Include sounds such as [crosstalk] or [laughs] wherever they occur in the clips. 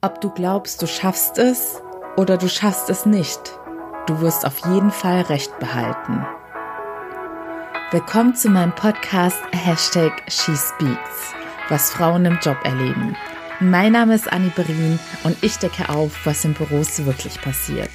Ob du glaubst, du schaffst es oder du schaffst es nicht, du wirst auf jeden Fall Recht behalten. Willkommen zu meinem Podcast Hashtag SheSpeaks, was Frauen im Job erleben. Mein Name ist Annie Berin und ich decke auf, was in Büros wirklich passiert.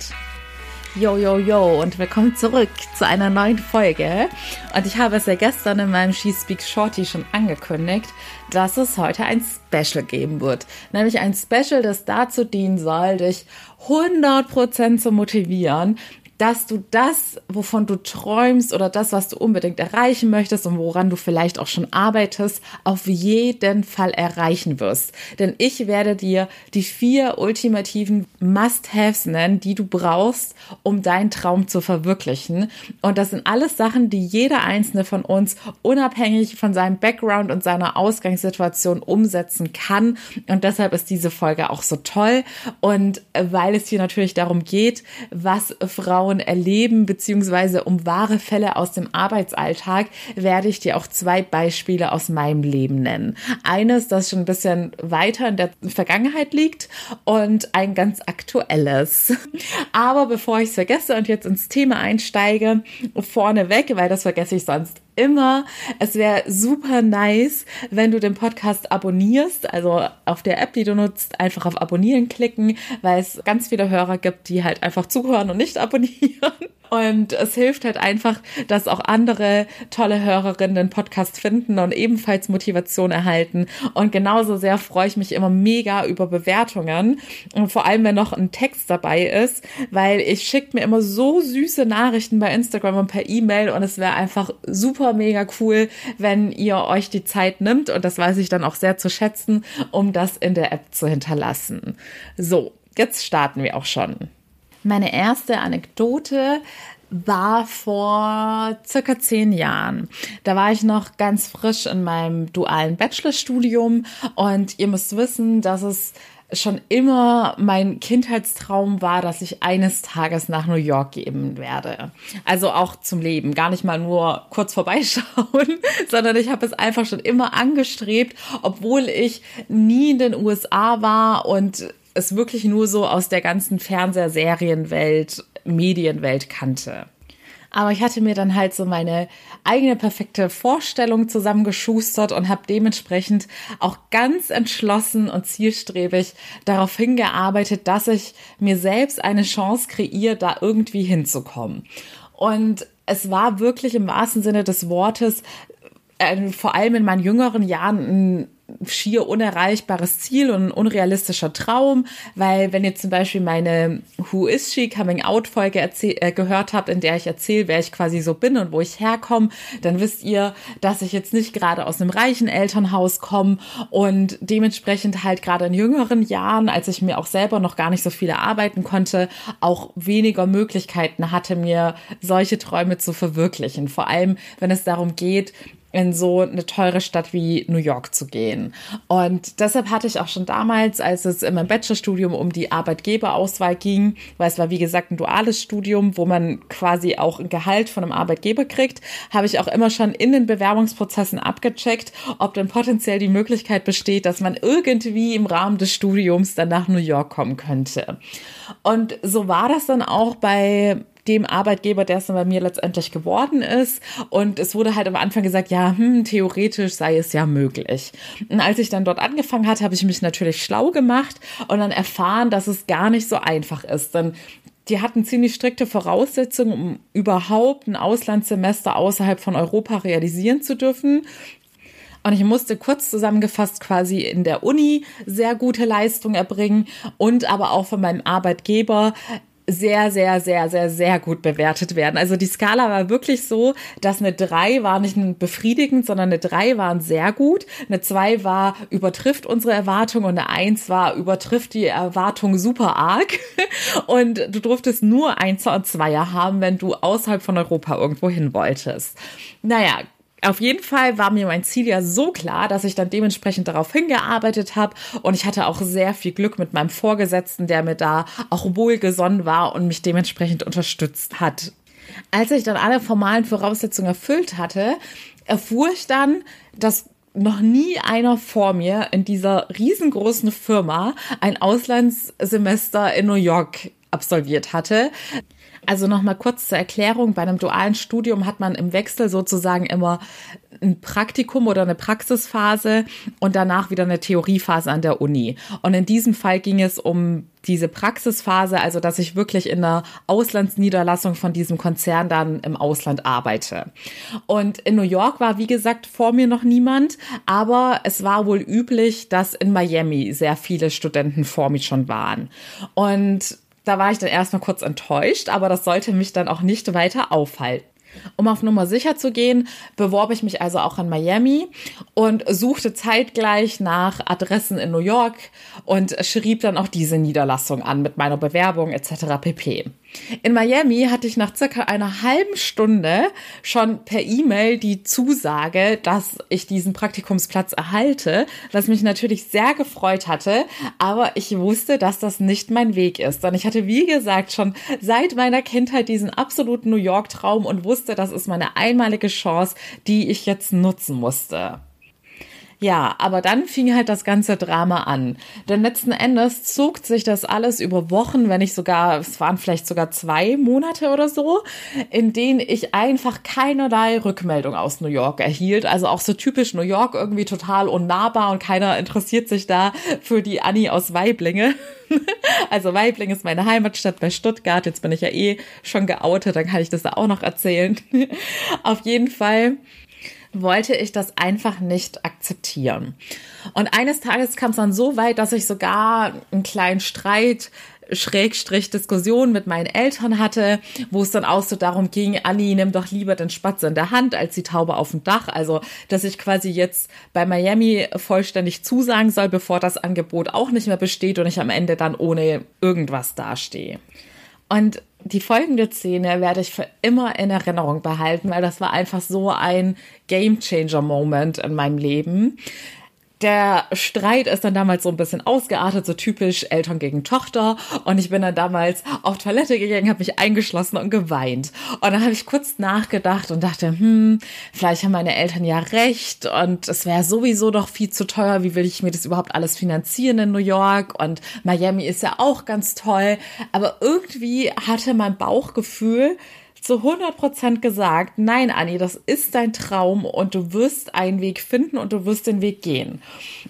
Yo, yo, yo und willkommen zurück zu einer neuen Folge. Und ich habe es ja gestern in meinem She Speaks Shorty schon angekündigt, dass es heute ein Special geben wird. Nämlich ein Special, das dazu dienen soll, dich 100% zu motivieren, dass du das, wovon du träumst oder das, was du unbedingt erreichen möchtest und woran du vielleicht auch schon arbeitest, auf jeden Fall erreichen wirst. Denn ich werde dir die vier ultimativen Must-Haves nennen, die du brauchst, um deinen Traum zu verwirklichen. Und das sind alles Sachen, die jeder einzelne von uns unabhängig von seinem Background und seiner Ausgangssituation umsetzen kann. Und deshalb ist diese Folge auch so toll. Und weil es hier natürlich darum geht, was Frauen Frauen erleben, beziehungsweise um wahre Fälle aus dem Arbeitsalltag, werde ich dir auch zwei Beispiele aus meinem Leben nennen. Eines, das schon ein bisschen weiter in der Vergangenheit liegt und ein ganz aktuelles. Aber bevor ich es vergesse und jetzt ins Thema einsteige, vorneweg, weil das vergesse ich sonst immer. Es wäre super nice, wenn du den Podcast abonnierst. Also auf der App, die du nutzt, einfach auf Abonnieren klicken, weil es ganz viele Hörer gibt, die halt einfach zuhören und nicht abonnieren. Und es hilft halt einfach, dass auch andere tolle Hörerinnen den Podcast finden und ebenfalls Motivation erhalten. Und genauso sehr freue ich mich immer mega über Bewertungen. Und vor allem, wenn noch ein Text dabei ist, weil ich schicke mir immer so süße Nachrichten bei Instagram und per E-Mail und es wäre einfach super mega cool, wenn ihr euch die Zeit nimmt. Und das weiß ich dann auch sehr zu schätzen, um das in der App zu hinterlassen. So, jetzt starten wir auch schon. Meine erste Anekdote war vor circa zehn Jahren. Da war ich noch ganz frisch in meinem dualen Bachelorstudium und ihr müsst wissen, dass es schon immer mein Kindheitstraum war, dass ich eines Tages nach New York gehen werde. Also auch zum Leben, gar nicht mal nur kurz vorbeischauen, [laughs] sondern ich habe es einfach schon immer angestrebt, obwohl ich nie in den USA war und es wirklich nur so aus der ganzen Fernsehserienwelt, Medienwelt kannte. Aber ich hatte mir dann halt so meine eigene perfekte Vorstellung zusammengeschustert und habe dementsprechend auch ganz entschlossen und zielstrebig darauf hingearbeitet, dass ich mir selbst eine Chance kreiere, da irgendwie hinzukommen. Und es war wirklich im wahrsten Sinne des Wortes äh, vor allem in meinen jüngeren Jahren ein schier unerreichbares Ziel und ein unrealistischer Traum, weil wenn ihr zum Beispiel meine Who is She Coming Out Folge äh, gehört habt, in der ich erzähle, wer ich quasi so bin und wo ich herkomme, dann wisst ihr, dass ich jetzt nicht gerade aus einem reichen Elternhaus komme und dementsprechend halt gerade in jüngeren Jahren, als ich mir auch selber noch gar nicht so viele arbeiten konnte, auch weniger Möglichkeiten hatte, mir solche Träume zu verwirklichen. Vor allem, wenn es darum geht, in so eine teure Stadt wie New York zu gehen. Und deshalb hatte ich auch schon damals, als es in meinem Bachelorstudium um die Arbeitgeberauswahl ging, weil es war wie gesagt ein duales Studium, wo man quasi auch ein Gehalt von einem Arbeitgeber kriegt, habe ich auch immer schon in den Bewerbungsprozessen abgecheckt, ob denn potenziell die Möglichkeit besteht, dass man irgendwie im Rahmen des Studiums dann nach New York kommen könnte. Und so war das dann auch bei dem Arbeitgeber, der es dann bei mir letztendlich geworden ist. Und es wurde halt am Anfang gesagt, ja, hm, theoretisch sei es ja möglich. Und als ich dann dort angefangen hatte, habe ich mich natürlich schlau gemacht und dann erfahren, dass es gar nicht so einfach ist. Denn die hatten ziemlich strikte Voraussetzungen, um überhaupt ein Auslandssemester außerhalb von Europa realisieren zu dürfen. Und ich musste kurz zusammengefasst quasi in der Uni sehr gute Leistung erbringen und aber auch von meinem Arbeitgeber sehr, sehr, sehr, sehr, sehr gut bewertet werden. Also die Skala war wirklich so, dass eine 3 war nicht befriedigend, sondern eine 3 waren sehr gut, eine 2 war übertrifft unsere Erwartung und eine 1 war übertrifft die Erwartung super arg. [laughs] Und du durftest nur 1 und 2 haben, wenn du außerhalb von Europa irgendwo hin wolltest. Naja, auf jeden Fall war mir mein Ziel ja so klar, dass ich dann dementsprechend darauf hingearbeitet habe und ich hatte auch sehr viel Glück mit meinem Vorgesetzten, der mir da auch wohlgesonnen war und mich dementsprechend unterstützt hat. Als ich dann alle formalen Voraussetzungen erfüllt hatte, erfuhr ich dann, dass noch nie einer vor mir in dieser riesengroßen Firma ein Auslandssemester in New York absolviert hatte. Also nochmal kurz zur Erklärung. Bei einem dualen Studium hat man im Wechsel sozusagen immer ein Praktikum oder eine Praxisphase und danach wieder eine Theoriephase an der Uni. Und in diesem Fall ging es um diese Praxisphase, also dass ich wirklich in der Auslandsniederlassung von diesem Konzern dann im Ausland arbeite. Und in New York war, wie gesagt, vor mir noch niemand, aber es war wohl üblich, dass in Miami sehr viele Studenten vor mir schon waren. Und da war ich dann erstmal kurz enttäuscht, aber das sollte mich dann auch nicht weiter aufhalten. Um auf Nummer sicher zu gehen, beworb ich mich also auch in Miami und suchte zeitgleich nach Adressen in New York und schrieb dann auch diese Niederlassung an mit meiner Bewerbung etc. pp. In Miami hatte ich nach circa einer halben Stunde schon per E-Mail die Zusage, dass ich diesen Praktikumsplatz erhalte, was mich natürlich sehr gefreut hatte, aber ich wusste, dass das nicht mein Weg ist. Denn ich hatte, wie gesagt, schon seit meiner Kindheit diesen absoluten New York-Traum und wusste, das ist meine einmalige Chance, die ich jetzt nutzen musste. Ja, aber dann fing halt das ganze Drama an. Denn letzten Endes zog sich das alles über Wochen, wenn nicht sogar, es waren vielleicht sogar zwei Monate oder so, in denen ich einfach keinerlei Rückmeldung aus New York erhielt. Also auch so typisch New York irgendwie total unnahbar und keiner interessiert sich da für die Annie aus Weiblinge. [laughs] Also Weibling ist meine Heimatstadt bei Stuttgart. Jetzt bin ich ja eh schon geoutet, dann kann ich das da auch noch erzählen. [laughs] Auf jeden Fall wollte ich das einfach nicht akzeptieren. Und eines Tages kam es dann so weit, dass ich sogar einen kleinen Streit Schrägstrich Diskussion mit meinen Eltern hatte, wo es dann auch so darum ging, Anni, nimm doch lieber den Spatz in der Hand als die Taube auf dem Dach. Also, dass ich quasi jetzt bei Miami vollständig zusagen soll, bevor das Angebot auch nicht mehr besteht und ich am Ende dann ohne irgendwas dastehe. Und die folgende Szene werde ich für immer in Erinnerung behalten, weil das war einfach so ein Game Changer Moment in meinem Leben der Streit ist dann damals so ein bisschen ausgeartet, so typisch Eltern gegen Tochter. Und ich bin dann damals auf Toilette gegangen, habe mich eingeschlossen und geweint. Und dann habe ich kurz nachgedacht und dachte, hm, vielleicht haben meine Eltern ja recht und es wäre sowieso doch viel zu teuer. Wie will ich mir das überhaupt alles finanzieren in New York? Und Miami ist ja auch ganz toll. Aber irgendwie hatte mein Bauchgefühl, zu 100% gesagt, nein, Anni, das ist dein Traum und du wirst einen Weg finden und du wirst den Weg gehen.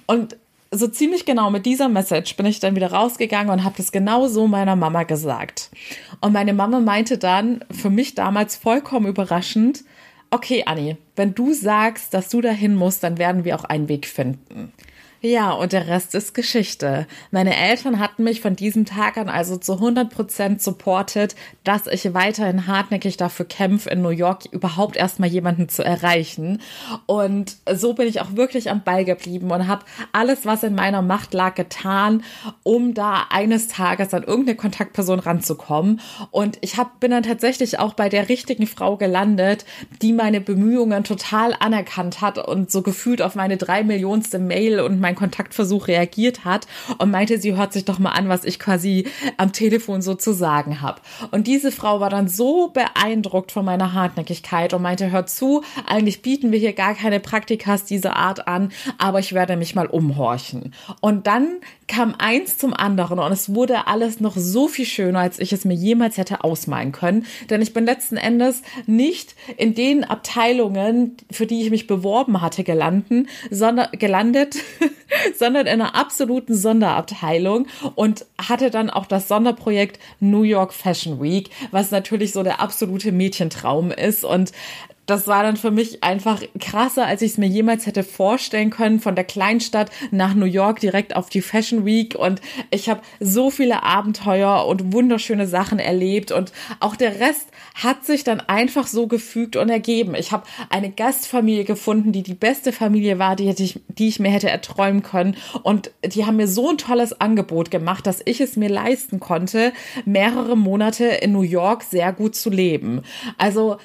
Und so ziemlich genau mit dieser Message bin ich dann wieder rausgegangen und habe das genau so meiner Mama gesagt. Und meine Mama meinte dann, für mich damals vollkommen überraschend, okay, Anni, wenn du sagst, dass du dahin musst, dann werden wir auch einen Weg finden. Ja, und der Rest ist Geschichte. Meine Eltern hatten mich von diesem Tag an also zu 100 Prozent supportet, dass ich weiterhin hartnäckig dafür kämpfe, in New York überhaupt erstmal jemanden zu erreichen. Und so bin ich auch wirklich am Ball geblieben und habe alles, was in meiner Macht lag, getan, um da eines Tages an irgendeine Kontaktperson ranzukommen. Und ich hab, bin dann tatsächlich auch bei der richtigen Frau gelandet, die meine Bemühungen total anerkannt hat und so gefühlt auf meine drei Millionste Mail und mein meinen Kontaktversuch reagiert hat und meinte, sie hört sich doch mal an, was ich quasi am Telefon so zu sagen habe. Und diese Frau war dann so beeindruckt von meiner Hartnäckigkeit und meinte, hör zu, eigentlich bieten wir hier gar keine Praktikas dieser Art an, aber ich werde mich mal umhorchen. Und dann kam eins zum anderen und es wurde alles noch so viel schöner, als ich es mir jemals hätte ausmalen können. Denn ich bin letzten Endes nicht in den Abteilungen, für die ich mich beworben hatte, gelanden, sondern gelandet, [laughs] sondern in einer absoluten Sonderabteilung und hatte dann auch das Sonderprojekt New York Fashion Week, was natürlich so der absolute Mädchentraum ist und das war dann für mich einfach krasser, als ich es mir jemals hätte vorstellen können, von der Kleinstadt nach New York direkt auf die Fashion Week. Und ich habe so viele Abenteuer und wunderschöne Sachen erlebt. Und auch der Rest hat sich dann einfach so gefügt und ergeben. Ich habe eine Gastfamilie gefunden, die die beste Familie war, die, hätte ich, die ich mir hätte erträumen können. Und die haben mir so ein tolles Angebot gemacht, dass ich es mir leisten konnte, mehrere Monate in New York sehr gut zu leben. Also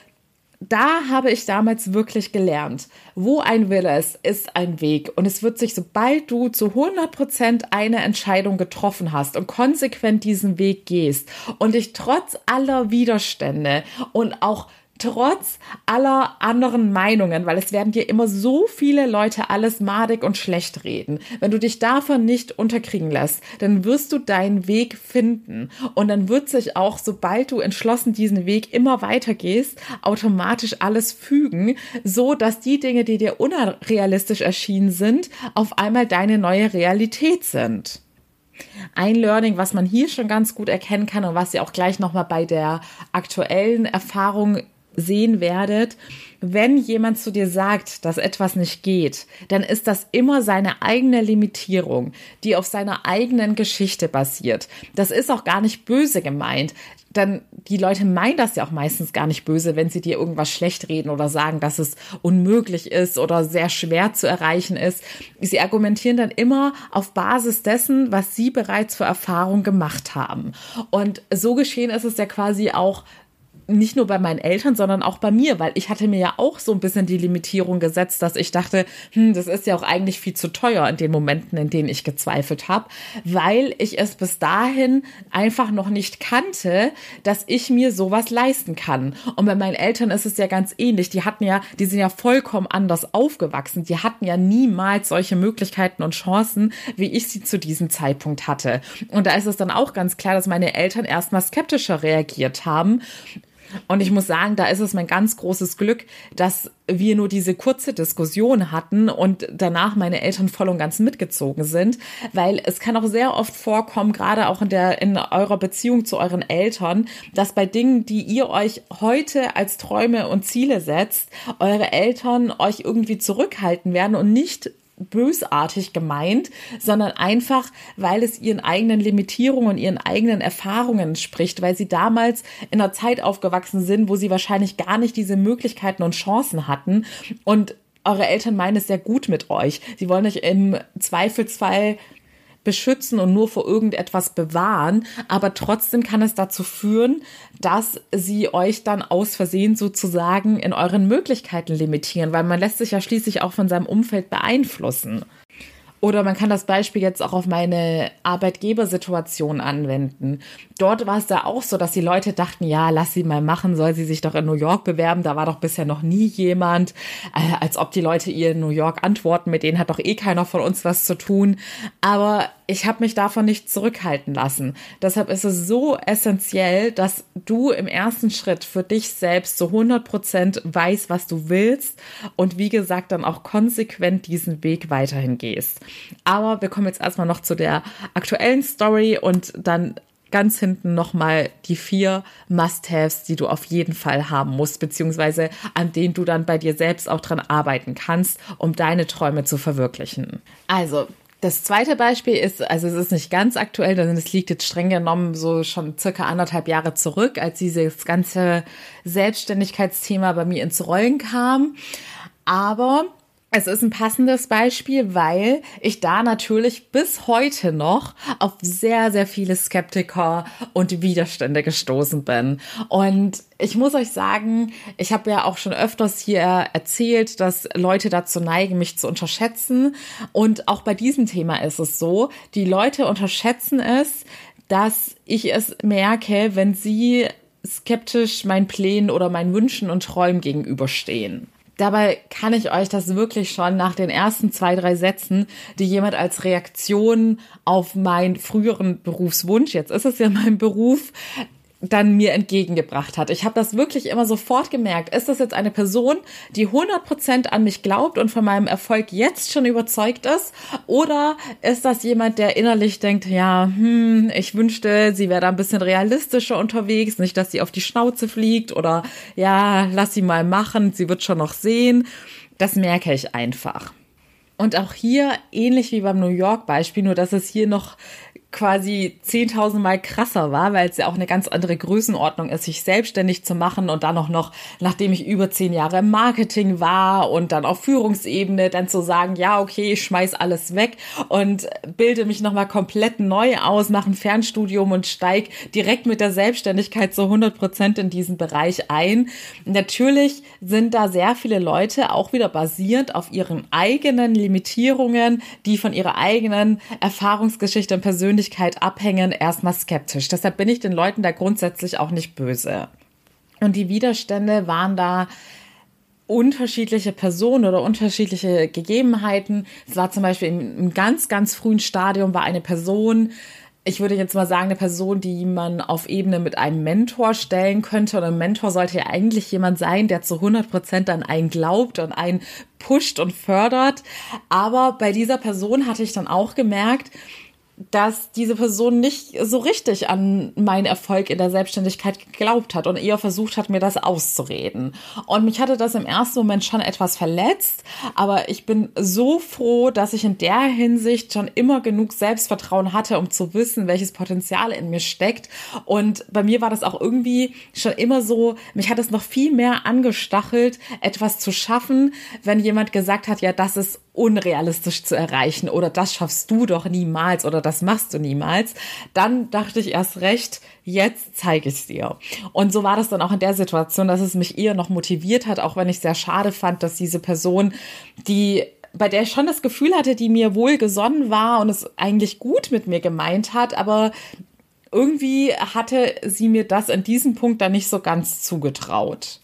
da habe ich damals wirklich gelernt, wo ein Wille ist, ist ein Weg. Und es wird sich, sobald du zu 100 Prozent eine Entscheidung getroffen hast und konsequent diesen Weg gehst und dich trotz aller Widerstände und auch trotz aller anderen Meinungen, weil es werden dir immer so viele Leute alles madig und schlecht reden. Wenn du dich davon nicht unterkriegen lässt, dann wirst du deinen Weg finden und dann wird sich auch, sobald du entschlossen diesen Weg immer weiter gehst, automatisch alles fügen, so dass die Dinge, die dir unrealistisch erschienen sind, auf einmal deine neue Realität sind. Ein Learning, was man hier schon ganz gut erkennen kann und was ihr auch gleich nochmal bei der aktuellen Erfahrung sehen werdet, wenn jemand zu dir sagt, dass etwas nicht geht, dann ist das immer seine eigene Limitierung, die auf seiner eigenen Geschichte basiert. Das ist auch gar nicht böse gemeint. Dann die Leute meinen das ja auch meistens gar nicht böse, wenn sie dir irgendwas schlecht reden oder sagen, dass es unmöglich ist oder sehr schwer zu erreichen ist. Sie argumentieren dann immer auf Basis dessen, was sie bereits für Erfahrung gemacht haben. Und so geschehen ist es ja quasi auch nicht nur bei meinen Eltern, sondern auch bei mir, weil ich hatte mir ja auch so ein bisschen die Limitierung gesetzt, dass ich dachte, hm, das ist ja auch eigentlich viel zu teuer in den Momenten, in denen ich gezweifelt habe, weil ich es bis dahin einfach noch nicht kannte, dass ich mir sowas leisten kann. Und bei meinen Eltern ist es ja ganz ähnlich. Die hatten ja, die sind ja vollkommen anders aufgewachsen. Die hatten ja niemals solche Möglichkeiten und Chancen, wie ich sie zu diesem Zeitpunkt hatte. Und da ist es dann auch ganz klar, dass meine Eltern erstmal skeptischer reagiert haben und ich muss sagen, da ist es mein ganz großes Glück, dass wir nur diese kurze Diskussion hatten und danach meine Eltern voll und ganz mitgezogen sind, weil es kann auch sehr oft vorkommen, gerade auch in der, in eurer Beziehung zu euren Eltern, dass bei Dingen, die ihr euch heute als Träume und Ziele setzt, eure Eltern euch irgendwie zurückhalten werden und nicht bösartig gemeint, sondern einfach, weil es ihren eigenen Limitierungen und ihren eigenen Erfahrungen spricht, weil sie damals in einer Zeit aufgewachsen sind, wo sie wahrscheinlich gar nicht diese Möglichkeiten und Chancen hatten und eure Eltern meinen es sehr gut mit euch. Sie wollen euch im Zweifelsfall beschützen und nur vor irgendetwas bewahren, aber trotzdem kann es dazu führen, dass sie euch dann aus Versehen sozusagen in euren Möglichkeiten limitieren, weil man lässt sich ja schließlich auch von seinem Umfeld beeinflussen. Oder man kann das Beispiel jetzt auch auf meine Arbeitgebersituation anwenden. Dort war es ja auch so, dass die Leute dachten, ja, lass sie mal machen, soll sie sich doch in New York bewerben. Da war doch bisher noch nie jemand. Äh, als ob die Leute ihr in New York antworten, mit denen hat doch eh keiner von uns was zu tun. Aber ich habe mich davon nicht zurückhalten lassen. Deshalb ist es so essentiell, dass du im ersten Schritt für dich selbst zu 100 Prozent weißt, was du willst und wie gesagt dann auch konsequent diesen Weg weiterhin gehst. Aber wir kommen jetzt erstmal noch zu der aktuellen Story und dann ganz hinten nochmal die vier Must-Haves, die du auf jeden Fall haben musst, beziehungsweise an denen du dann bei dir selbst auch dran arbeiten kannst, um deine Träume zu verwirklichen. Also, das zweite Beispiel ist, also es ist nicht ganz aktuell, denn es liegt jetzt streng genommen so schon circa anderthalb Jahre zurück, als dieses ganze Selbstständigkeitsthema bei mir ins Rollen kam. Aber es ist ein passendes Beispiel, weil ich da natürlich bis heute noch auf sehr, sehr viele Skeptiker und Widerstände gestoßen bin. Und ich muss euch sagen, ich habe ja auch schon öfters hier erzählt, dass Leute dazu neigen, mich zu unterschätzen. Und auch bei diesem Thema ist es so, die Leute unterschätzen es, dass ich es merke, wenn sie skeptisch meinen Plänen oder meinen Wünschen und Träumen gegenüberstehen. Dabei kann ich euch das wirklich schon nach den ersten zwei, drei Sätzen, die jemand als Reaktion auf meinen früheren Berufswunsch, jetzt ist es ja mein Beruf, dann mir entgegengebracht hat. Ich habe das wirklich immer sofort gemerkt. Ist das jetzt eine Person, die 100% an mich glaubt und von meinem Erfolg jetzt schon überzeugt ist? Oder ist das jemand, der innerlich denkt, ja, hm, ich wünschte, sie wäre da ein bisschen realistischer unterwegs, nicht, dass sie auf die Schnauze fliegt oder ja, lass sie mal machen, sie wird schon noch sehen. Das merke ich einfach. Und auch hier, ähnlich wie beim New York Beispiel, nur dass es hier noch quasi 10.000 Mal krasser war, weil es ja auch eine ganz andere Größenordnung ist, sich selbstständig zu machen und dann auch noch, nachdem ich über zehn Jahre im Marketing war und dann auf Führungsebene, dann zu sagen, ja, okay, ich schmeiß alles weg und bilde mich nochmal komplett neu aus, mache ein Fernstudium und steig direkt mit der Selbstständigkeit zu 100 Prozent in diesen Bereich ein. Natürlich sind da sehr viele Leute auch wieder basierend auf ihren eigenen Limitierungen, die von ihrer eigenen Erfahrungsgeschichte und Persönlichkeit abhängen, erstmal skeptisch. Deshalb bin ich den Leuten da grundsätzlich auch nicht böse. Und die Widerstände waren da unterschiedliche Personen oder unterschiedliche Gegebenheiten. Es war zum Beispiel im, ganz, ganz frühen Stadium war eine Person, ich würde jetzt mal sagen, eine Person, die man auf Ebene mit einem Mentor stellen könnte. Und ein Mentor sollte ja eigentlich jemand sein, der zu 100 Prozent an einen glaubt und einen pusht und fördert. Aber bei dieser Person hatte ich dann auch gemerkt, dass diese Person nicht so richtig an meinen Erfolg in der Selbstständigkeit geglaubt hat und eher versucht hat, mir das auszureden. Und mich hatte das im ersten Moment schon etwas verletzt, aber ich bin so froh, dass ich in der Hinsicht schon immer genug Selbstvertrauen hatte, um zu wissen, welches Potenzial in mir steckt. Und bei mir war das auch irgendwie schon immer so, mich hat es noch viel mehr angestachelt, etwas zu schaffen, wenn jemand gesagt hat, ja, das ist unrealistisch zu erreichen oder das schaffst du doch niemals oder das machst du niemals, dann dachte ich erst recht, jetzt zeige ich es dir. Und so war das dann auch in der Situation, dass es mich eher noch motiviert hat, auch wenn ich sehr schade fand, dass diese Person, die bei der ich schon das Gefühl hatte, die mir wohlgesonnen war und es eigentlich gut mit mir gemeint hat, aber irgendwie hatte sie mir das in diesem Punkt dann nicht so ganz zugetraut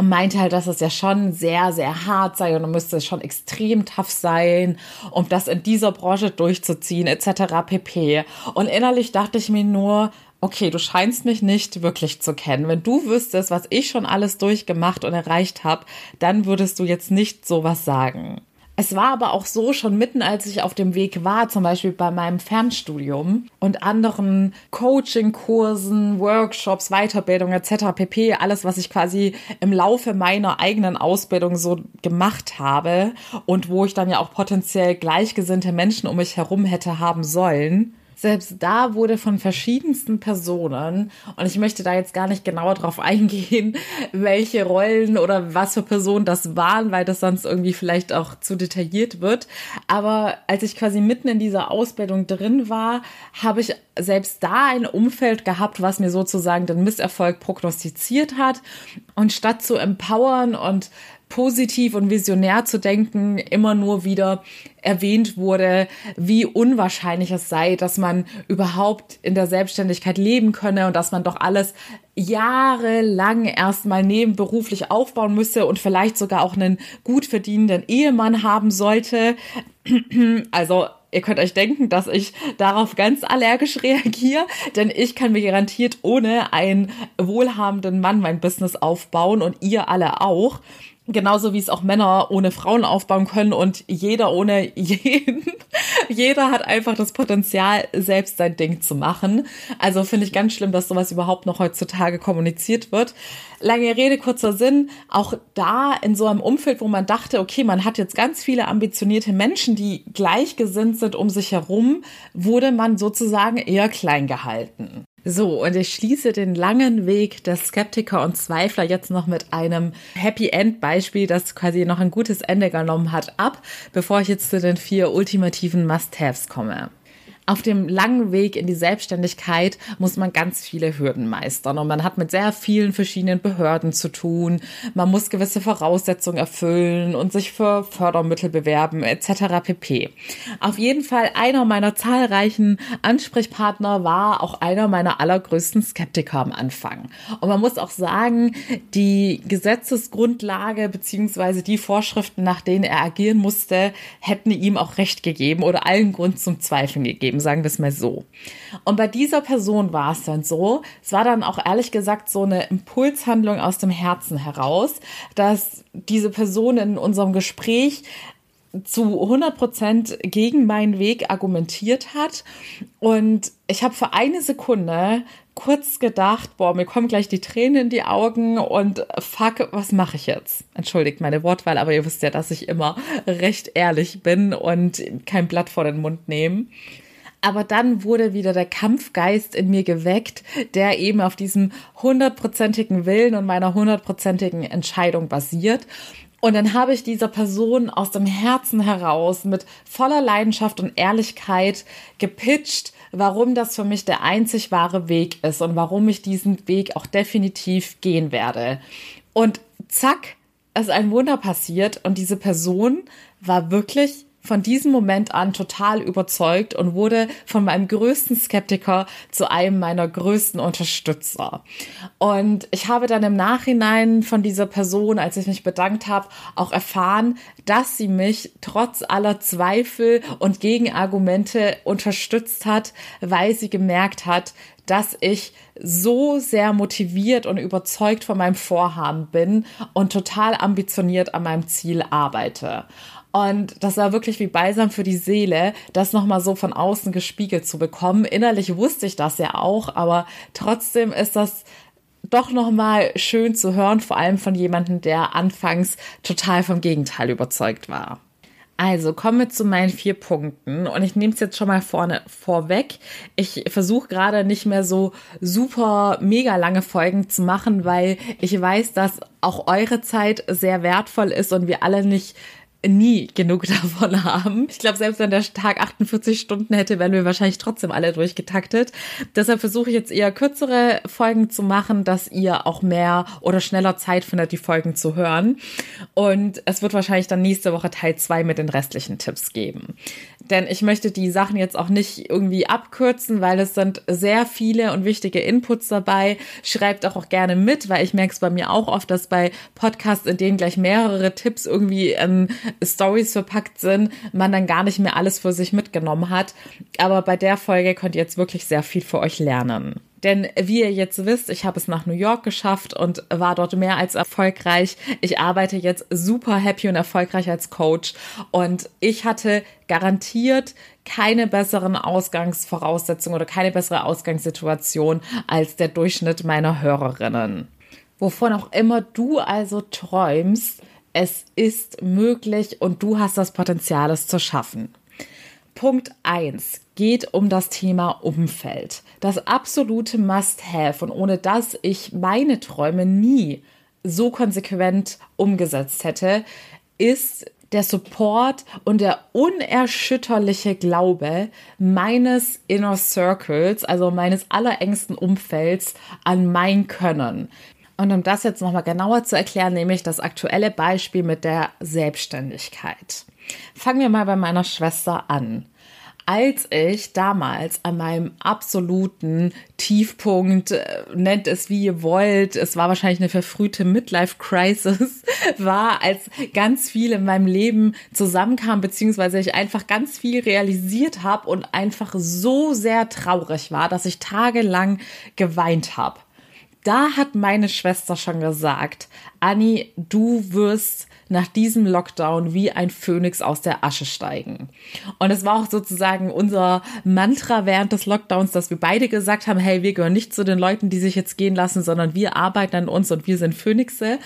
und meinte halt, dass es ja schon sehr, sehr hart sei und müsste schon extrem tough sein, um das in dieser Branche durchzuziehen, etc. pp. Und innerlich dachte ich mir nur, okay, du scheinst mich nicht wirklich zu kennen. Wenn du wüsstest, was ich schon alles durchgemacht und erreicht habe, dann würdest du jetzt nicht sowas sagen. Es war aber auch so, schon mitten als ich auf dem Weg war, zum Beispiel bei meinem Fernstudium und anderen Coaching-Kursen, Workshops, Weiterbildung etc. pp. Alles, was ich quasi im Laufe meiner eigenen Ausbildung so gemacht habe und wo ich dann ja auch potenziell gleichgesinnte Menschen um mich herum hätte haben sollen selbst da wurde von verschiedensten Personen, und ich möchte da jetzt gar nicht genauer drauf [laughs] eingehen, welche Rollen oder was für Personen das waren, weil das sonst irgendwie vielleicht auch zu detailliert wird. Aber als ich quasi mitten in dieser Ausbildung drin war, habe ich selbst da ein Umfeld gehabt, was mir sozusagen den Misserfolg prognostiziert hat. Und statt zu empowern und positiv und visionär zu denken, immer nur wieder erwähnt wurde, wie unwahrscheinlich es sei, dass man überhaupt in der Selbstständigkeit leben könne und dass man doch alles jahrelang erstmal nebenberuflich aufbauen müsse und vielleicht sogar auch einen gut verdienenden Ehemann haben sollte. [clears throat] Also ihr könnt euch denken, dass ich darauf ganz allergisch [laughs] reagiere, denn ich kann mir garantiert ohne einen wohlhabenden Mann mein Business aufbauen und ihr alle auch. Genauso wie es auch Männer ohne Frauen aufbauen können und jeder ohne [laughs] jeden. jeder hat einfach das Potenzial, selbst sein Ding zu machen. Also finde ich ganz schlimm, dass sowas überhaupt noch heutzutage kommuniziert wird. Lange Rede, kurzer Sinn. Auch da in so einem Umfeld, wo man dachte, okay, man hat jetzt ganz viele ambitionierte Menschen, die gleichgesinnt sind um sich herum, wurde man sozusagen eher klein gehalten. So, und ich schließe den langen Weg der Skeptiker und Zweifler jetzt noch mit einem Happy End Beispiel, das quasi noch ein gutes Ende genommen hat, ab, bevor ich jetzt zu den vier ultimativen Must-Haves komme auf dem langen Weg in die Selbstständigkeit muss man ganz viele Hürden meistern und man hat mit sehr vielen verschiedenen Behörden zu tun. Man muss gewisse Voraussetzungen erfüllen und sich für Fördermittel bewerben etc. pp. Auf jeden Fall einer meiner zahlreichen Ansprechpartner war auch einer meiner allergrößten Skeptiker am Anfang. Und man muss auch sagen, die Gesetzesgrundlage beziehungsweise die Vorschriften, nach denen er agieren musste, hätten ihm auch recht gegeben oder allen Grund zum Zweifeln gegeben sagen wir es mal so. Und bei dieser Person war es dann so, es war dann auch ehrlich gesagt so eine Impulshandlung aus dem Herzen heraus, dass diese Person in unserem Gespräch zu 100 Prozent gegen meinen Weg argumentiert hat. Und ich habe für eine Sekunde kurz gedacht, boah, mir kommen gleich die Tränen in die Augen und fuck, was mache ich jetzt? Entschuldigt meine Wortwahl, aber ihr wisst ja, dass ich immer recht ehrlich bin und kein Blatt vor den Mund nehme. Aber dann wurde wieder der Kampfgeist in mir geweckt, der eben auf diesem hundertprozentigen Willen und meiner hundertprozentigen Entscheidung basiert. Und dann habe ich dieser Person aus dem Herzen heraus mit voller Leidenschaft und Ehrlichkeit gepitcht, warum das für mich der einzig wahre Weg ist und warum ich diesen Weg auch definitiv gehen werde. Und zack, ist ein Wunder passiert und diese Person war wirklich von diesem Moment an total überzeugt und wurde von meinem größten Skeptiker zu einem meiner größten Unterstützer. Und ich habe dann im Nachhinein von dieser Person, als ich mich bedankt habe, auch erfahren, dass sie mich trotz aller Zweifel und Gegenargumente unterstützt hat, weil sie gemerkt hat, dass ich so sehr motiviert und überzeugt von meinem Vorhaben bin und total ambitioniert an meinem Ziel arbeite. Und das war wirklich wie Balsam für die Seele, das nochmal so von außen gespiegelt zu bekommen. Innerlich wusste ich das ja auch, aber trotzdem ist das doch nochmal schön zu hören, vor allem von jemandem, der anfangs total vom Gegenteil überzeugt war. Also kommen wir zu meinen vier Punkten und ich nehme es jetzt schon mal vorne vorweg. Ich versuche gerade nicht mehr so super mega lange Folgen zu machen, weil ich weiß, dass auch eure Zeit sehr wertvoll ist und wir alle nicht nie genug [laughs] davon haben. Ich glaube, selbst wenn der Tag 48 Stunden hätte, wären wir wahrscheinlich trotzdem alle durchgetaktet. Deshalb versuche ich jetzt eher kürzere Folgen zu machen, dass ihr auch mehr oder schneller Zeit findet, die Folgen zu hören. Und es wird wahrscheinlich dann nächste Woche Teil zwei mit den restlichen Tipps geben. Denn ich möchte die Sachen jetzt auch nicht irgendwie abkürzen, weil es sind sehr viele und wichtige Inputs dabei. Schreibt auch, auch gerne mit, weil ich merke es bei mir auch oft, dass bei Podcasts, in denen gleich mehrere Tipps irgendwie ähm, Stories verpackt sind, man dann gar nicht mehr alles für sich mitgenommen hat. Aber bei der Folge könnt ihr jetzt wirklich sehr viel für euch lernen. Denn wie ihr jetzt wisst, ich habe es nach New York geschafft und war dort mehr als erfolgreich. Ich arbeite jetzt super happy und erfolgreich als Coach und ich hatte garantiert keine besseren Ausgangsvoraussetzungen oder keine bessere Ausgangssituation als der Durchschnitt meiner Hörerinnen. Wovon auch immer du also träumst, es ist möglich und du hast das Potenzial, es zu schaffen. Punkt 1 geht um das Thema Umfeld. Das absolute Must-Have und ohne das ich meine Träume nie so konsequent umgesetzt hätte, ist der Support und der unerschütterliche Glaube meines Inner Circles, also meines allerengsten Umfelds an mein Können. Und um das jetzt nochmal genauer zu erklären, nehme ich das aktuelle Beispiel mit der Selbstständigkeit. Fangen wir mal bei meiner Schwester an. Als ich damals an meinem absoluten Tiefpunkt, äh, nennt es wie ihr wollt, es war wahrscheinlich eine verfrühte Midlife-Crisis, [laughs] war, als ganz viel in meinem Leben zusammenkam, beziehungsweise ich einfach ganz viel realisiert habe und einfach so sehr traurig war, dass ich tagelang geweint habe da hat meine Schwester schon gesagt, Anni, du wirst nach diesem Lockdown wie ein Phönix aus der Asche steigen. Und es war auch sozusagen unser Mantra während des Lockdowns, dass wir beide gesagt haben, hey, wir gehören nicht zu den Leuten, die sich jetzt gehen lassen, sondern wir arbeiten an uns und wir sind Phönixe.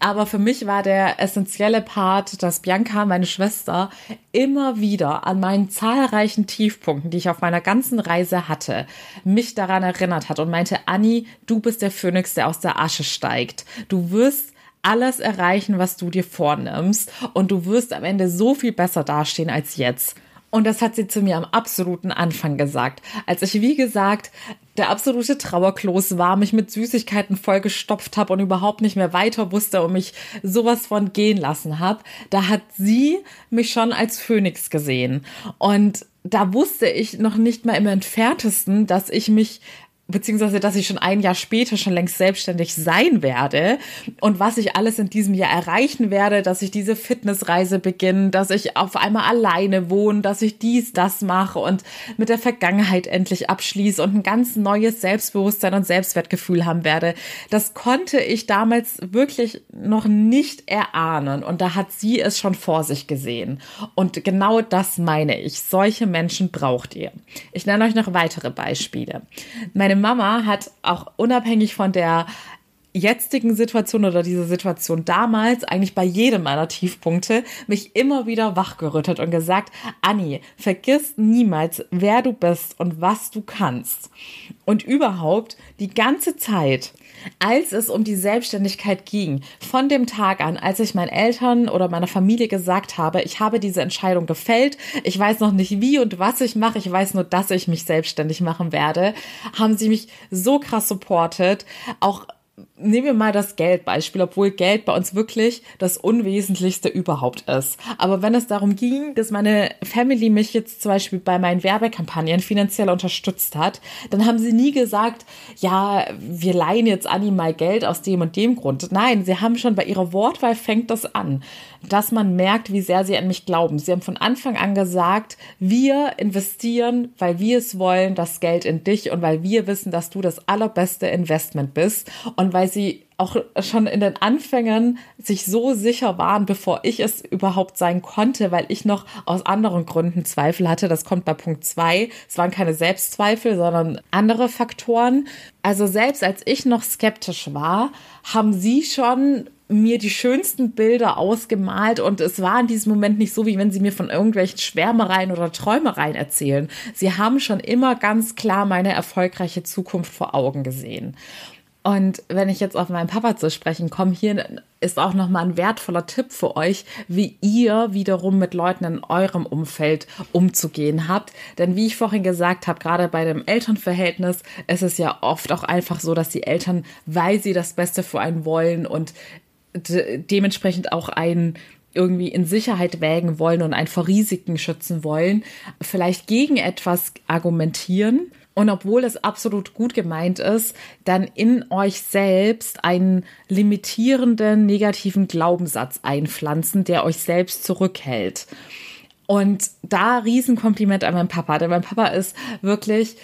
Aber für mich war der essentielle Part, dass Bianca, meine Schwester, immer wieder an meinen zahlreichen Tiefpunkten, die ich auf meiner ganzen Reise hatte, mich daran erinnert hat und meinte, Anni, du bist der Phönix, der aus der Asche steigt. Du wirst alles erreichen, was du dir vornimmst und du wirst am Ende so viel besser dastehen als jetzt. Und das hat sie zu mir am absoluten Anfang gesagt, als ich, wie gesagt, der absolute Trauerklos war, mich mit Süßigkeiten vollgestopft habe und überhaupt nicht mehr weiter wusste und mich sowas von gehen lassen habe. Da hat sie mich schon als Phönix gesehen. Und da wusste ich noch nicht mal im entferntesten, dass ich mich beziehungsweise dass ich schon ein Jahr später schon längst selbstständig sein werde und was ich alles in diesem Jahr erreichen werde, dass ich diese Fitnessreise beginne, dass ich auf einmal alleine wohne, dass ich dies, das mache und mit der Vergangenheit endlich abschließe und ein ganz neues Selbstbewusstsein und Selbstwertgefühl haben werde. Das konnte ich damals wirklich noch nicht erahnen und da hat sie es schon vor sich gesehen. Und genau das meine ich. Solche Menschen braucht ihr. Ich nenne euch noch weitere Beispiele. Meine Mama hat auch unabhängig von der jetzigen Situation oder dieser Situation damals, eigentlich bei jedem meiner Tiefpunkte, mich immer wieder wachgerüttelt und gesagt, Anni, vergiss niemals, wer du bist und was du kannst. Und überhaupt die ganze Zeit, als es um die Selbstständigkeit ging, von dem Tag an, als ich meinen Eltern oder meiner Familie gesagt habe, ich habe diese Entscheidung gefällt, ich weiß noch nicht wie und was ich mache, ich weiß nur, dass ich mich selbstständig machen werde, haben sie mich so krass supportet, auch nehmen wir mal das Geldbeispiel, obwohl Geld bei uns wirklich das Unwesentlichste überhaupt ist. Aber wenn es darum ging, dass meine Family mich jetzt zum Beispiel bei meinen Werbekampagnen finanziell unterstützt hat, dann haben sie nie gesagt, ja, wir leihen jetzt Anni mal Geld aus dem und dem Grund. Nein, sie haben schon bei ihrer Wortwahl fängt das an, dass man merkt, wie sehr sie an mich glauben. Sie haben von Anfang an gesagt, wir investieren, weil wir es wollen, das Geld in dich und weil wir wissen, dass du das allerbeste Investment bist und weil sie auch schon in den Anfängen sich so sicher waren, bevor ich es überhaupt sein konnte, weil ich noch aus anderen Gründen Zweifel hatte. Das kommt bei Punkt zwei. Es waren keine Selbstzweifel, sondern andere Faktoren. Also selbst als ich noch skeptisch war, haben sie schon mir die schönsten Bilder ausgemalt und es war in diesem Moment nicht so, wie wenn sie mir von irgendwelchen Schwärmereien oder Träumereien erzählen. Sie haben schon immer ganz klar meine erfolgreiche Zukunft vor Augen gesehen. Und wenn ich jetzt auf meinen Papa zu sprechen komme, hier ist auch nochmal ein wertvoller Tipp für euch, wie ihr wiederum mit Leuten in eurem Umfeld umzugehen habt. Denn wie ich vorhin gesagt habe, gerade bei dem Elternverhältnis ist es ja oft auch einfach so, dass die Eltern, weil sie das Beste für einen wollen und dementsprechend auch einen irgendwie in Sicherheit wägen wollen und einen vor Risiken schützen wollen, vielleicht gegen etwas argumentieren und obwohl es absolut gut gemeint ist, dann in euch selbst einen limitierenden negativen Glaubenssatz einpflanzen, der euch selbst zurückhält. Und da Riesenkompliment an meinen Papa, denn mein Papa ist wirklich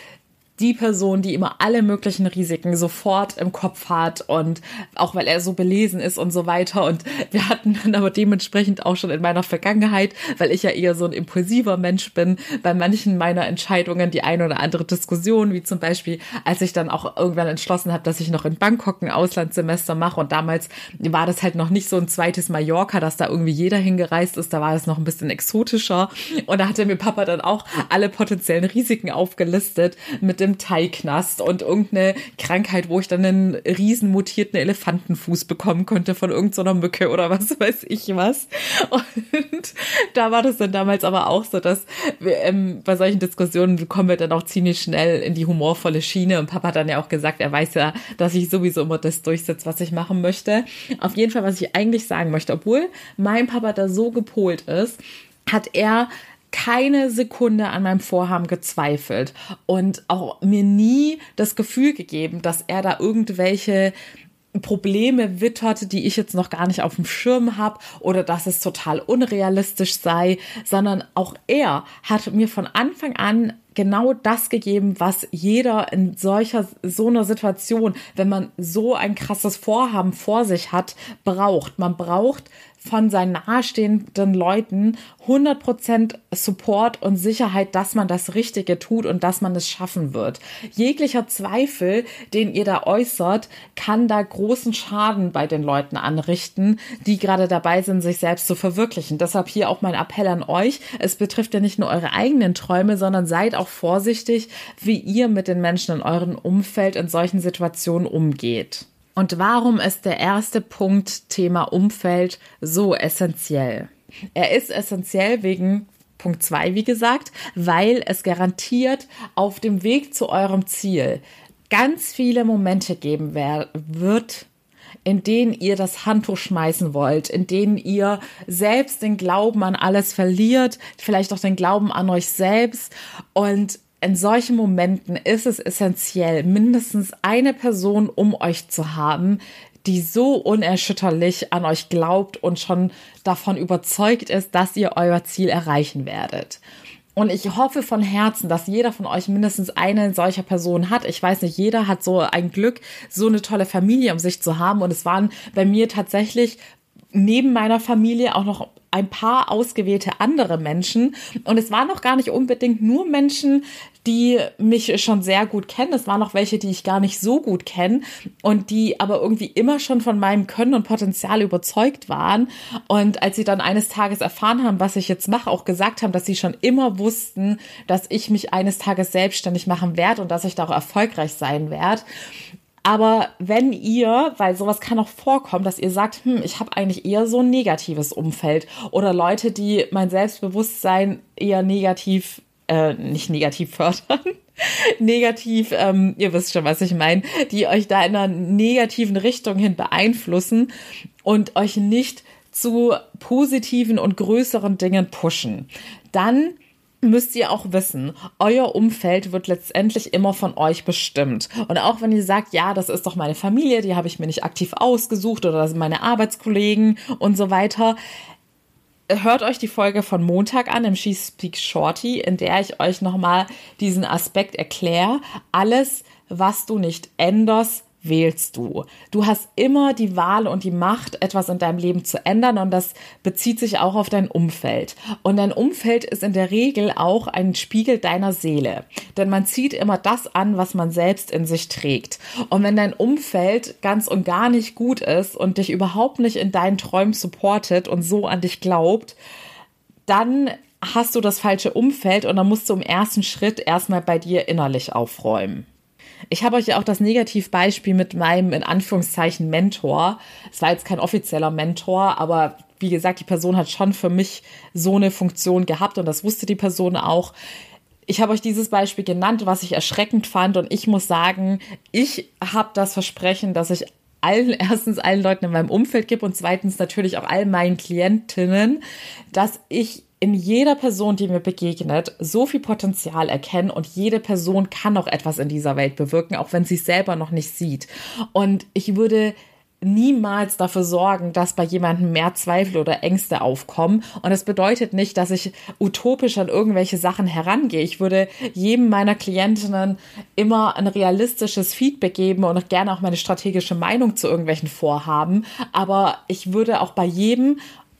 die Person, die immer alle möglichen Risiken sofort im Kopf hat und auch weil er so belesen ist und so weiter. Und wir hatten dann aber dementsprechend auch schon in meiner Vergangenheit, weil ich ja eher so ein impulsiver Mensch bin, bei manchen meiner Entscheidungen die eine oder andere Diskussion, wie zum Beispiel, als ich dann auch irgendwann entschlossen habe, dass ich noch in Bangkok ein Auslandssemester mache. Und damals war das halt noch nicht so ein zweites Mallorca, dass da irgendwie jeder hingereist ist, da war das noch ein bisschen exotischer. Und da hatte mir Papa dann auch alle potenziellen Risiken aufgelistet mit dem Thaiknast und irgendeine Krankheit, wo ich dann einen riesen mutierten Elefantenfuß bekommen könnte von irgendeiner Mücke oder was weiß ich was. Und da war das dann damals aber auch so, dass wir, ähm, bei solchen Diskussionen kommen wir dann auch ziemlich schnell in die humorvolle Schiene und Papa hat dann ja auch gesagt, er weiß ja, dass ich sowieso immer das durchsetze, was ich machen möchte. Auf jeden Fall, was ich eigentlich sagen möchte, obwohl mein Papa da so gepolt ist, hat er keine Sekunde an meinem Vorhaben gezweifelt und auch mir nie das Gefühl gegeben, dass er da irgendwelche Probleme wittert, die ich jetzt noch gar nicht auf dem Schirm habe oder dass es total unrealistisch sei, sondern auch er hat mir von Anfang an genau das gegeben, was jeder in solcher, so einer Situation, wenn man so ein krasses Vorhaben vor sich hat, braucht. Man braucht von seinen nahestehenden Leuten 100% Support und Sicherheit, dass man das Richtige tut und dass man es schaffen wird. Jeglicher Zweifel, den ihr da äußert, kann da großen Schaden bei den Leuten anrichten, die gerade dabei sind, sich selbst zu verwirklichen. Deshalb hier auch mein Appell an euch. Es betrifft ja nicht nur eure eigenen Träume, sondern seid auch vorsichtig, wie ihr mit den Menschen in eurem Umfeld in solchen Situationen umgeht. Und warum ist der erste Punkt Thema Umfeld so essentiell? Er ist essentiell wegen Punkt zwei, wie gesagt, weil es garantiert auf dem Weg zu eurem Ziel ganz viele Momente geben wird, in denen ihr das Handtuch schmeißen wollt, in denen ihr selbst den Glauben an alles verliert, vielleicht auch den Glauben an euch selbst und in solchen Momenten ist es essentiell, mindestens eine Person um euch zu haben, die so unerschütterlich an euch glaubt und schon davon überzeugt ist, dass ihr euer Ziel erreichen werdet. Und ich hoffe von Herzen, dass jeder von euch mindestens eine solcher Person hat. Ich weiß nicht, jeder hat so ein Glück, so eine tolle Familie um sich zu haben. Und es waren bei mir tatsächlich neben meiner Familie auch noch ein paar ausgewählte andere Menschen. Und es waren noch gar nicht unbedingt nur Menschen, die mich schon sehr gut kennen. Es waren noch welche, die ich gar nicht so gut kenne und die aber irgendwie immer schon von meinem Können und Potenzial überzeugt waren. Und als sie dann eines Tages erfahren haben, was ich jetzt mache, auch gesagt haben, dass sie schon immer wussten, dass ich mich eines Tages selbstständig machen werde und dass ich da auch erfolgreich sein werde. Aber wenn ihr, weil sowas kann auch vorkommen, dass ihr sagt, hm, ich habe eigentlich eher so ein negatives Umfeld oder Leute, die mein Selbstbewusstsein eher negativ äh, nicht negativ fördern, [laughs] negativ, ähm, ihr wisst schon, was ich meine, die euch da in einer negativen Richtung hin beeinflussen und euch nicht zu positiven und größeren Dingen pushen. Dann müsst ihr auch wissen, euer Umfeld wird letztendlich immer von euch bestimmt. Und auch wenn ihr sagt, ja, das ist doch meine Familie, die habe ich mir nicht aktiv ausgesucht oder das sind meine Arbeitskollegen und so weiter, hört euch die Folge von Montag an im She Speak Shorty, in der ich euch nochmal diesen Aspekt erkläre. Alles, was du nicht änderst, wählst du. Du hast immer die Wahl und die Macht, etwas in deinem Leben zu ändern und das bezieht sich auch auf dein Umfeld. Und dein Umfeld ist in der Regel auch ein Spiegel deiner Seele, denn man zieht immer das an, was man selbst in sich trägt. Und wenn dein Umfeld ganz und gar nicht gut ist und dich überhaupt nicht in deinen Träumen supportet und so an dich glaubt, dann hast du das falsche Umfeld und dann musst du im ersten Schritt erstmal bei dir innerlich aufräumen. Ich habe euch ja auch das Negativbeispiel mit meinem in Anführungszeichen Mentor. Es war jetzt kein offizieller Mentor, aber wie gesagt, die Person hat schon für mich so eine Funktion gehabt und das wusste die Person auch. Ich habe euch dieses Beispiel genannt, was ich erschreckend fand und ich muss sagen, ich habe das Versprechen, dass ich allen, [laughs] erstens allen Leuten in meinem Umfeld gebe und zweitens natürlich auch all meinen Klientinnen, dass ich in jeder Person, die mir begegnet, so viel Potenzial erkennen und jede Person kann auch etwas in dieser Welt bewirken, auch wenn sie es selber noch nicht sieht. Und ich würde niemals dafür sorgen, dass bei jemandem mehr Zweifel oder Ängste aufkommen. Und das bedeutet nicht, dass ich utopisch an irgendwelche Sachen herangehe. Ich würde jedem meiner Klientinnen immer ein realistisches Feedback geben und gerne auch meine strategische Meinung zu irgendwelchen Vorhaben. Aber ich würde auch bei jedem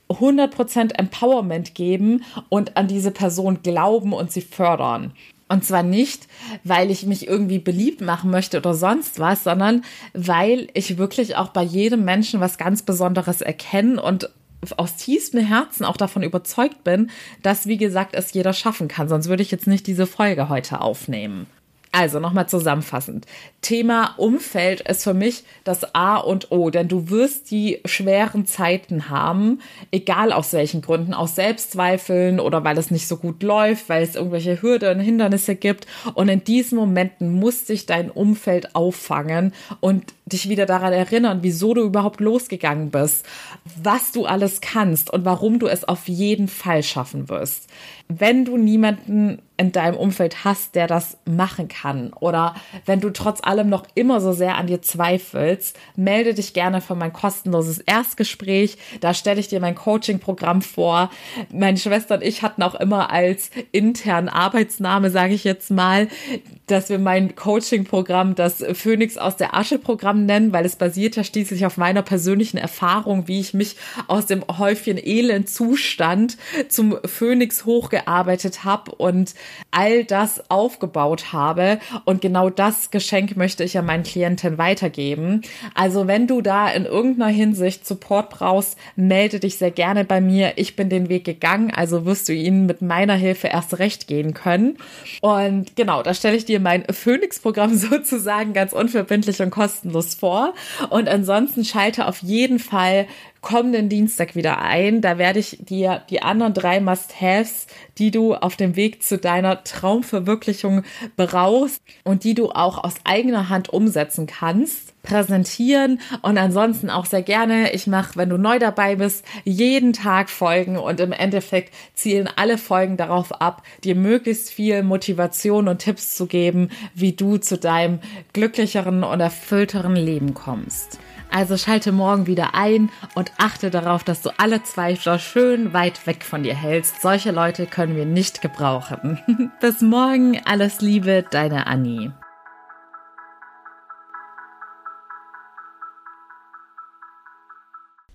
100% Empowerment geben und an diese Person glauben und sie fördern. Und zwar nicht, weil ich mich irgendwie beliebt machen möchte oder sonst was, sondern weil ich wirklich auch bei jedem Menschen was ganz Besonderes erkenne und aus tiefstem Herzen auch davon überzeugt bin, dass, wie gesagt, es jeder schaffen kann. Sonst würde ich jetzt nicht diese Folge heute aufnehmen. Also nochmal zusammenfassend. Thema Umfeld ist für mich das A und O, denn du wirst die schweren Zeiten haben, egal aus welchen Gründen, aus Selbstzweifeln oder weil es nicht so gut läuft, weil es irgendwelche Hürden, Hindernisse gibt. Und in diesen Momenten muss sich dein Umfeld auffangen und dich wieder daran erinnern, wieso du überhaupt losgegangen bist, was du alles kannst und warum du es auf jeden Fall schaffen wirst. Wenn du niemanden in deinem Umfeld hast, der das machen kann oder wenn du trotz allem noch immer so sehr an dir zweifelst, melde dich gerne für mein kostenloses Erstgespräch. Da stelle ich dir mein Coaching-Programm vor. Meine Schwester und ich hatten auch immer als internen Arbeitsname, sage ich jetzt mal, dass wir mein Coaching-Programm das Phoenix aus der Asche-Programm nennen, weil es basiert ja schließlich auf meiner persönlichen Erfahrung, wie ich mich aus dem Häufchen Elend Zustand zum Phoenix hochgearbeitet habe und all das aufgebaut habe. Und genau das Geschenk möchte ich ja meinen Klienten weitergeben. Also wenn du da in irgendeiner Hinsicht Support brauchst, melde dich sehr gerne bei mir. Ich bin den Weg gegangen, also wirst du ihn mit meiner Hilfe erst recht gehen können. Und genau, da stelle ich dir mein Phoenix-Programm [laughs] sozusagen ganz unverbindlich und kostenlos vor. Und ansonsten schalte auf jeden Fall kommenden Dienstag wieder ein. Da werde ich dir die anderen drei Must-Haves, die du auf dem Weg zu deiner Traumverwirklichung brauchst und die du auch aus eigener Hand umsetzen kannst, präsentieren. Und ansonsten auch sehr gerne. Ich mache, wenn du neu dabei bist, jeden Tag Folgen und im Endeffekt zielen alle Folgen darauf ab, dir möglichst viel Motivation und Tipps zu geben, wie du zu deinem glücklicheren und erfüllteren Leben kommst. Also schalte morgen wieder ein und achte darauf, dass du alle Zweifler schön weit weg von dir hältst. Solche Leute können wir nicht gebrauchen. [laughs] Bis morgen, alles Liebe, deine Annie.